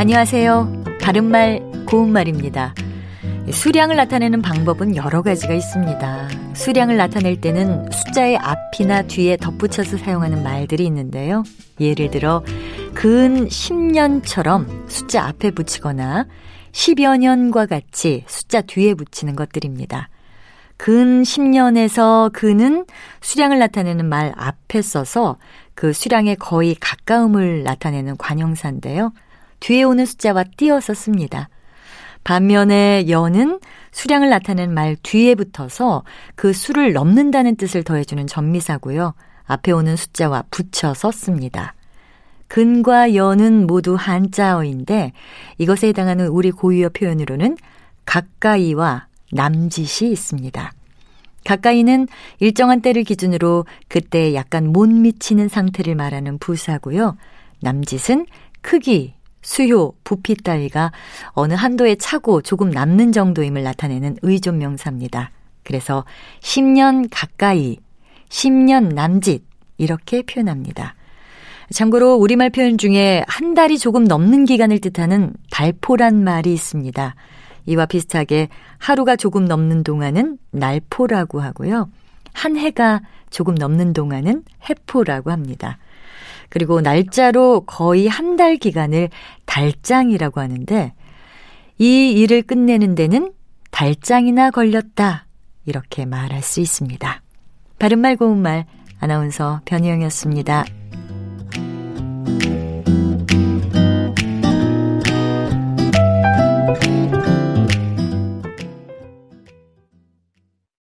안녕하세요. 바른말, 고운말입니다. 수량을 나타내는 방법은 여러 가지가 있습니다. 수량을 나타낼 때는 숫자의 앞이나 뒤에 덧붙여서 사용하는 말들이 있는데요. 예를 들어, 근 10년처럼 숫자 앞에 붙이거나 10여 년과 같이 숫자 뒤에 붙이는 것들입니다. 근 10년에서 근은 수량을 나타내는 말 앞에 써서 그 수량에 거의 가까움을 나타내는 관용사인데요. 뒤에 오는 숫자와 띄어서 씁니다. 반면에 연은 수량을 나타내는 말 뒤에 붙어서 그 수를 넘는다는 뜻을 더해주는 전미사고요. 앞에 오는 숫자와 붙여서 씁니다. 근과 연은 모두 한자어인데 이것에 해당하는 우리 고유어 표현으로는 가까이와 남짓이 있습니다. 가까이는 일정한 때를 기준으로 그때 약간 못 미치는 상태를 말하는 부사고요. 남짓은 크기, 수요, 부피 따위가 어느 한도에 차고 조금 남는 정도임을 나타내는 의존 명사입니다. 그래서 10년 가까이, 10년 남짓 이렇게 표현합니다. 참고로 우리말 표현 중에 한 달이 조금 넘는 기간을 뜻하는 달포란 말이 있습니다. 이와 비슷하게 하루가 조금 넘는 동안은 날포라고 하고요. 한 해가 조금 넘는 동안은 해포라고 합니다. 그리고 날짜로 거의 한 달 기간을 달장이라고 하는데 이 일을 끝내는 데는 달장이나 걸렸다. 이렇게 말할 수 있습니다. 바른말 고운말 아나운서 변희영이었습니다.